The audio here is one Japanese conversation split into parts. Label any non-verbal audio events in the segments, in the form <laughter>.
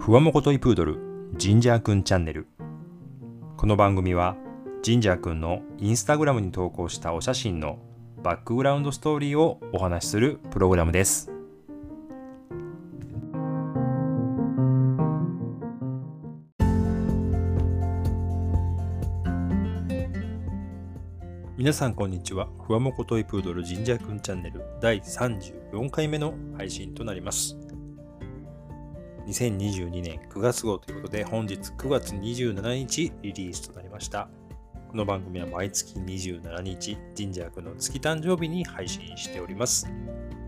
ふわもこといプードルジンジャーくんチャンネル。この番組はジンジャーくんのインスタグラムに投稿したお写真のバックグラウンドストーリーをお話しするプログラムです。皆さんこんにちは。ふわもこといプードルジンジャーくんチャンネル第34回目の配信となります。2022年9月号ということで本日9月27日リリースとなりました。この番組は毎月27日ジンジャーくんの月誕生日に配信しております。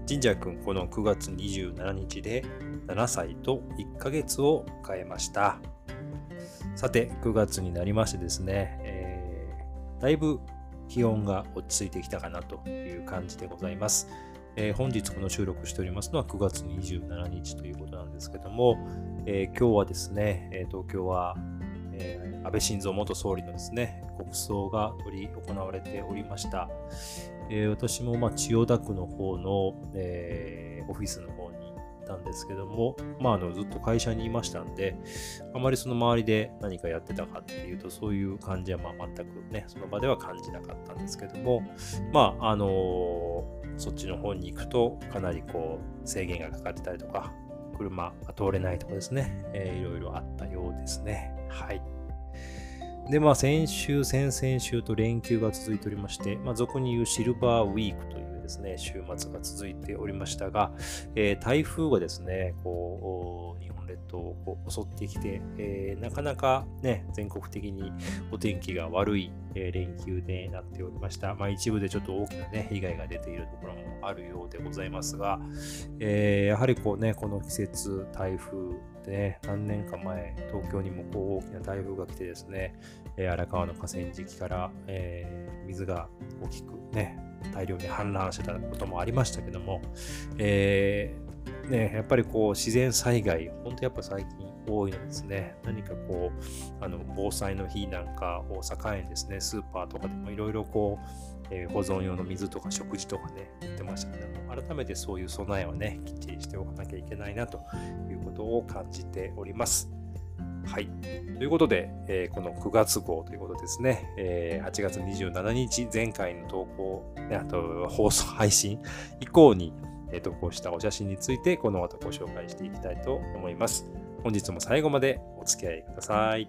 ジンジャーくんこの9月27日で7歳と1ヶ月を迎えました。さて9月になりましてですね、えー、だいぶ気温が落ち着いてきたかなという感じでございます。えー、本日この収録しておりますのは9月27日ということなんですけども、えー、今日はですね、え東京は、え安倍晋三元総理のですね、国葬が取り行われておりました。え私もま千代田区の方の、えオフィスの方にたんですけども、まあ、あのずっと会社にいましたんで、あまりその周りで何かやってたかっていうと、そういう感じはまあ全くね、その場では感じなかったんですけども、まあ、あのー、そっちの方に行くと、かなりこう、制限がかかってたりとか、車が通れないとかですね、えー、いろいろあったようですね。はい。で、まあ、先週、先々週と連休が続いておりまして、まあ、俗に言うシルバーウィークというですね、週末が続いておりましたが、えー、台風がですね、こう、日本本列島を襲ってきて、えー、なかなかね、全国的にお天気が悪い、えー、連休でなっておりました。まあ一部でちょっと大きなね、被害が出ているところもあるようでございますが、えー、やはりこうね、この季節、台風でね、何年か前、東京にもこう大きな台風が来てですね、え荒川の河川敷から、え水が大きくね、大量に氾濫してたこともありましたけども、え、ね、やっぱりこう自然災害、本当やっぱ最近多いのですね。何かこう、あの防災の日なんかを境にですね、スーパーとかでもいろいろこう、えー、保存用の水とか食事とかね、言ってましたけども、改めてそういう備えをね、きっちりしておかなきゃいけないなということを感じております。はい。ということで、えー、この9月号ということですね、えー、8月27日、前回の投稿、ね、あと放送配信以降に、えー、投稿したお写真について、この後ご紹介していきたいと思います。本日も最後までお付き合いください。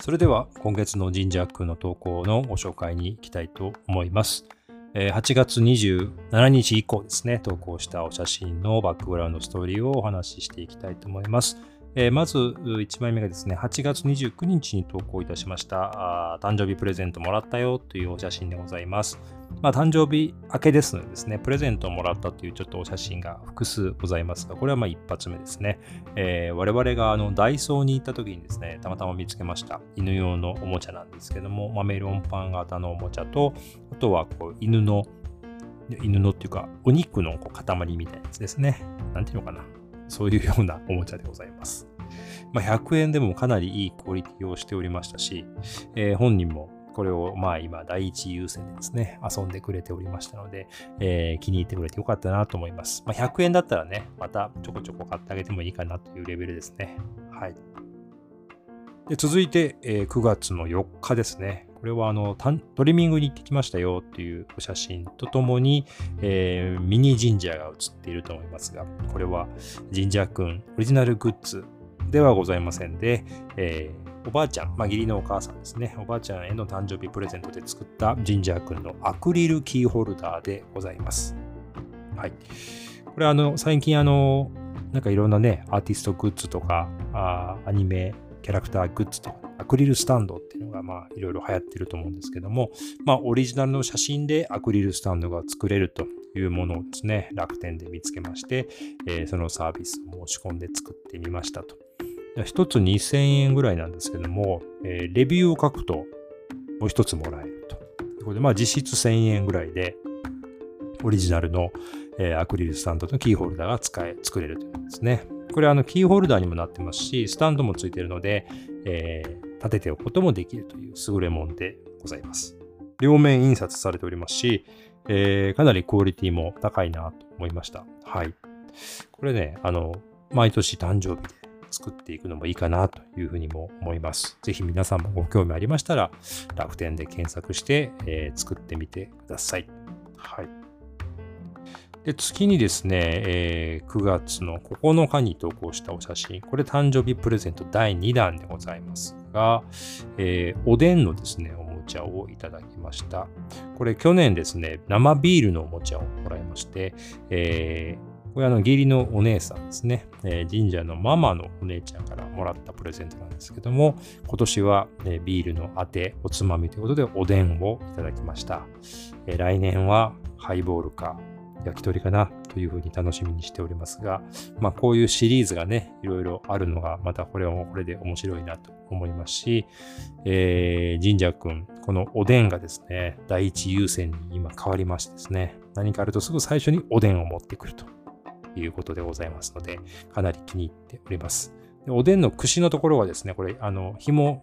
それでは今月のジンジャークの投稿のご紹介に行きたいと思います。8月27日以降ですね、投稿したお写真のバックグラウンドストーリーをお話ししていきたいと思います。えー、まず1枚目がですね、8月29日に投稿いたしました誕生日プレゼントもらったよというお写真でございます。まあ、誕生日明けですのでですね、プレゼントをもらったというちょっとお写真が複数ございますが、これはまあ一発目ですね。えー、我々があのダイソーに行った時にですね、たまたま見つけました犬用のおもちゃなんですけども、まあ、メロンパン型のおもちゃと、あとはこう犬の犬のっていうか、お肉のこう塊みたいなやつですね。なんていうのかな。そういうようなおもちゃでございます。<laughs> まあ、100円でもかなりいいクオリティをしておりましたし、えー、本人もこれをまあ今第一優先でですね、遊んでくれておりましたので、えー、気に入ってくれてよかったなと思います。まあ、100円だったらね、またちょこちょこ買ってあげてもいいかなというレベルですね。はい。で続いて、えー、9月の4日ですね。これはあのトリミングに行ってきましたよっていうお写真とともに、えー、ミニジンジャーが写っていると思いますが、これはジンジャーくんオリジナルグッズではございませんで、えー、おばあちゃん、まあ、義理のお母さんですね、おばあちゃんへの誕生日プレゼントで作ったジンジャーくんのアクリルキーホルダーでございます。はい。これあの、最近あの、なんかいろんなね、アーティストグッズとか、あアニメキャラクターグッズとかアクリルスタンドっていうのがまあいろいろ流行ってると思うんですけども、まあオリジナルの写真でアクリルスタンドが作れるというものをですね、楽天で見つけまして、えー、そのサービスを申し込んで作ってみましたと。一つ2000円ぐらいなんですけども、えー、レビューを書くともう一つもらえると。いうことで、まあ実質1000円ぐらいで、オリジナルの、えー、アクリルスタンドとキーホルダーが使え、作れるということですね。これあのキーホルダーにもなってますし、スタンドもついているので、えー、立てておくこともできるという優れもんでございます。両面印刷されておりますし、えー、かなりクオリティも高いなと思いました。はい。これね、あの、毎年誕生日で作っていくのもいいかなというふうにも思います。ぜひ皆さんもご興味ありましたら、楽天で検索して、えー、作ってみてください。はい。で次にですね、えー、9月の9日に投稿したお写真、これ誕生日プレゼント第2弾でございますが、えー、おでんのですね、おもちゃをいただきました。これ去年ですね、生ビールのおもちゃをもらいまして、えー、これあの義理のお姉さんですね、えー、神社のママのお姉ちゃんからもらったプレゼントなんですけども、今年は、えビールのあて、おつまみということでおでんをいただきました。え来年はハイボールか焼き鳥かなというふうに楽しみにしておりますが、まあこういうシリーズがね、いろいろあるのがまたこれはこれで面白いなと思いますし、えー、神社くん、このおでんがですね、第一優先に今変わりましてですね、何かあるとすぐ最初におでんを持ってくるということでございますので、かなり気に入っております。でおでんの串のところはですね、これ、あの、紐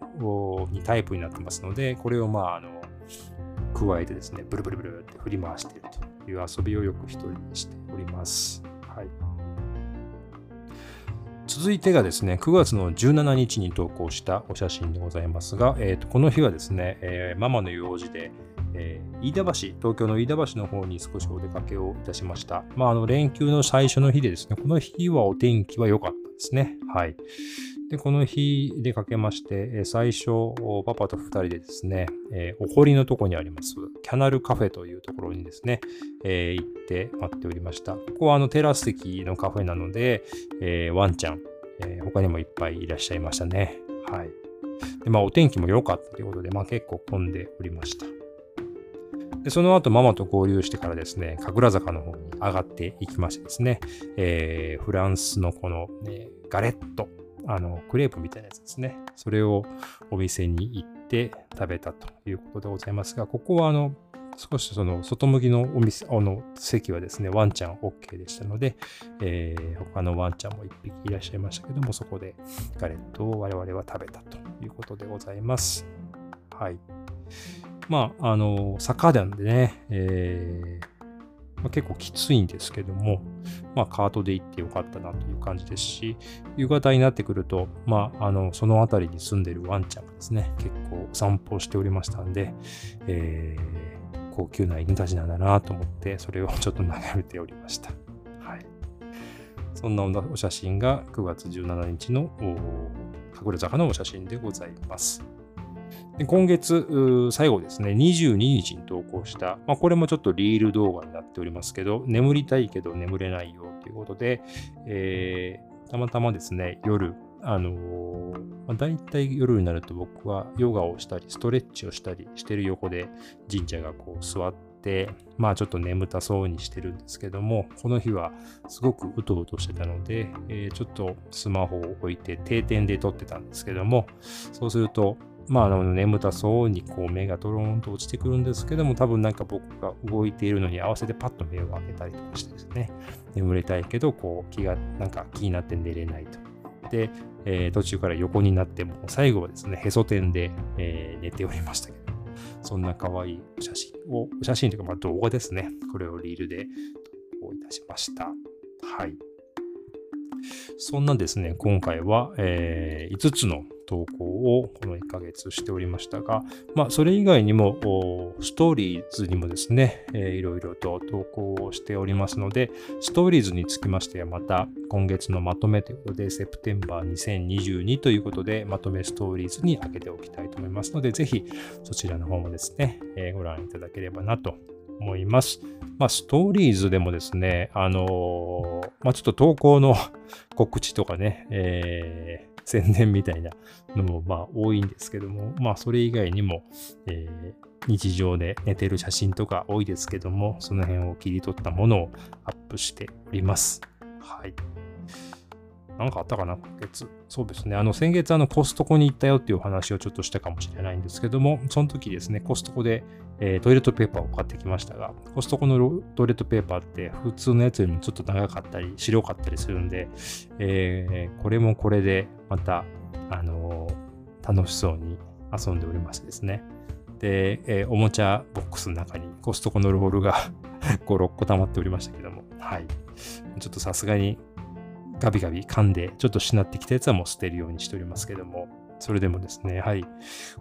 にタイプになってますので、これをまあ、あの、加えてですね、ブルブルブルって振り回しているとという遊びをよく一人にしております。はい。続いてがですね、9月の17日に投稿したお写真でございますが、えー、とこの日はですね、えー、ママの用事で、えー、飯田橋、東京の飯田橋の方に少しお出かけをいたしました。まあ、あの連休の最初の日でですね、この日はお天気は良かったですね。はい。で、この日出かけまして、最初、パパと2人でですね、えー、お堀のとこにあります、キャナルカフェというところにですね、えー、行って待っておりました。ここはあのテラス席のカフェなので、えー、ワンちゃん、え他にもいっぱいいらっしゃいましたね。はい。で、まあお天気も良かったということで、まあ結構混んでおりました。でその後ママと合流してからですね、神楽坂の方に上がっていきましてですね、え、フランスのこの、ね、ガレットあの、クレープみたいなやつですね。それをお店に行って食べたということでございますが、ここはあの、少しその外向きのお店、あの席はですね、ワンちゃん OK でしたので、えー、他のワンちゃんも1匹いらっしゃいましたけども、そこでガレットを我々は食べたということでございます。はい。まあ、あの、坂なんでね、えー、結構きついんですけども、まあ、カートで行ってよかったなという感じですし、夕方になってくると、まあ、あの、その辺りに住んでるワンちゃんがですね、結構散歩しておりましたんで、えー、高級な犬たちなんだなと思って、それをちょっと眺めておりました。はい。そんなお写真が9月17日の隠れ坂のお写真でございます。で今月最後ですね、22日に投稿した、まあ、これもちょっとリール動画になっておりますけど、眠りたいけど眠れないよということで、えー、たまたまですね、夜、あのー、まあ、大体夜になると僕はヨガをしたり、ストレッチをしたりしてる横で神社がこう座って、まあちょっと眠たそうにしてるんですけども、この日はすごくうとうとしてたので、えー、ちょっとスマホを置いて定点で撮ってたんですけども、そうするとまあ、あの眠たそうにこう目がドローンと落ちてくるんですけども、多分なんか僕が動いているのに合わせてパッと目を開けたりとかしてですね、眠れたいけど、こう気が、なんか気になって寝れないと。で、えー、途中から横になっても、最後はですね、へそ天で、えー、寝ておりましたけど、そんな可愛い写真を、写真というかまあ動画ですね、これをリールで投稿いたしました。はい。そんなですね、今回は、えー、5つの投稿をこの1ヶ月しておりましたが、まあ、それ以外にも、ストーリーズにもですね、いろいろと投稿をしておりますので、ストーリーズにつきましてはまた今月のまとめということで、セプテンバー2022ということで、まとめストーリーズに開けておきたいと思いますので、ぜひそちらの方もですね、えー、ご覧いただければなと思います。まあ、ストーリーズでもですね、あのー、まあ、ちょっと投稿の <laughs> 告知とかね、えー宣伝みたいなのもまあ多いんですけども、まあそれ以外にも、えー、日常で寝てる写真とか多いですけども、その辺を切り取ったものをアップしております。はい。なんかあったかな、今月。そうですね。あの、先月、あの、コストコに行ったよっていうお話をちょっとしたかもしれないんですけども、その時ですね、コストコで、えー、トイレットペーパーを買ってきましたが、コストコのトイレットペーパーって普通のやつよりもちょっと長かったり、白かったりするんで、えー、これもこれでまた、あのー、楽しそうに遊んでおりましてですね。で、えー、おもちゃボックスの中にコストコのロールが5、<laughs> 6個溜まっておりましたけども、はい。ちょっとさすがにガビガビ噛んで、ちょっとしなってきたやつはもう捨てるようにしておりますけども、それでもですね、はい。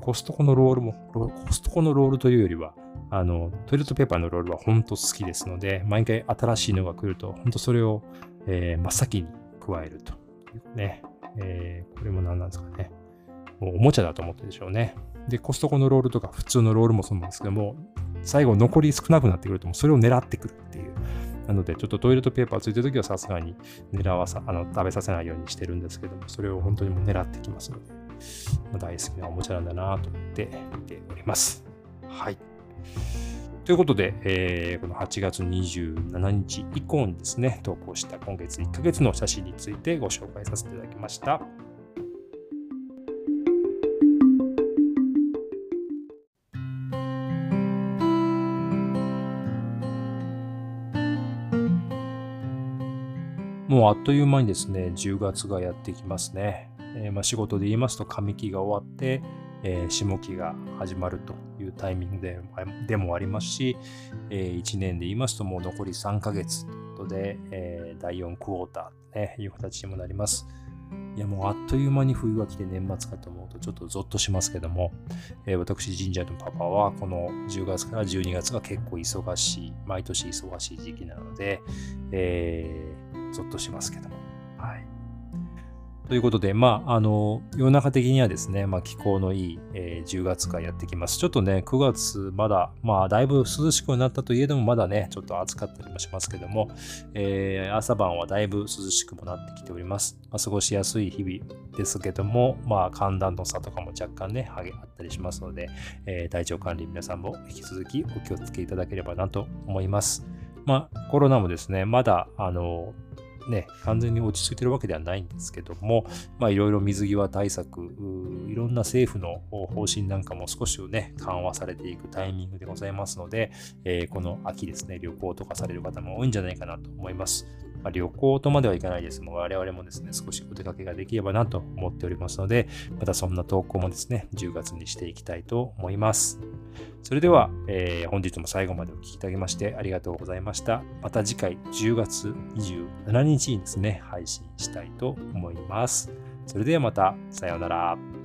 コストコのロールも、コストコのロールというよりは、あの、トイレットペーパーのロールは本当好きですので、毎回新しいのが来ると、本当それを、えー、真っ先に加えるとね。えー、これも何なんですかね。もうおもちゃだと思ってるでしょうね。で、コストコのロールとか普通のロールもそうなんですけども、最後残り少なくなってくると、それを狙ってくるっていう。なので、ちょっとトイレットペーパーついてるときはさすがに狙わさ、あの、食べさせないようにしてるんですけども、それを本当にも狙ってきますので、まあ、大好きなおもちゃなんだなと思って見ております。はい。ということで、えー、この8月27日以降にですね、投稿した今月1ヶ月の写真についてご紹介させていただきました。もうあっという間にですね、10月がやってきますね。えー、まあ、仕事で言いますと、上期が終わって、えー、下期が始まるというタイミングででもありますし、えー、1年で言いますともう残り3ヶ月ということで、え、第4クォーターと、ね、いう形にもなります。いやもうあっという間に冬が来て年末かと思うとちょっとゾッとしますけども、えー、私神社のパパはこの10月から12月が結構忙しい、毎年忙しい時期なので、えー、ゾッとしますけども。はい。ということで、まあ、あの、世の中的にはですね、まあ、気候のいい、えー、10月がやってきます。ちょっとね、9月まだ、まあ、だいぶ涼しくなったといえども、まだね、ちょっと暑かったりもしますけども、えー、朝晩はだいぶ涼しくもなってきております。まあ、過ごしやすい日々ですけども、まあ、寒暖の差とかも若干ね、あったりしますので、えー、体調管理皆さんも引き続きお気をつけいただければなと思います。まあ、コロナもですね、まだ、あの、ね、完全に落ち着いてるわけではないんですけども、まあ、いろいろ水際対策、いろんな政府の方針なんかも少しね、緩和されていくタイミングでございますので、えー、この秋ですね、旅行とかされる方も多いんじゃないかなと思います。まあ、旅行とまではいかないですが、我々もですね、少しお出かけができればなと思っておりますので、またそんな投稿もですね、10月にしていきたいと思います。それでは、えー、本日も最後までお聴きいただきましてありがとうございました。また次回10月27日にですね、配信したいと思います。それではまた、さようなら。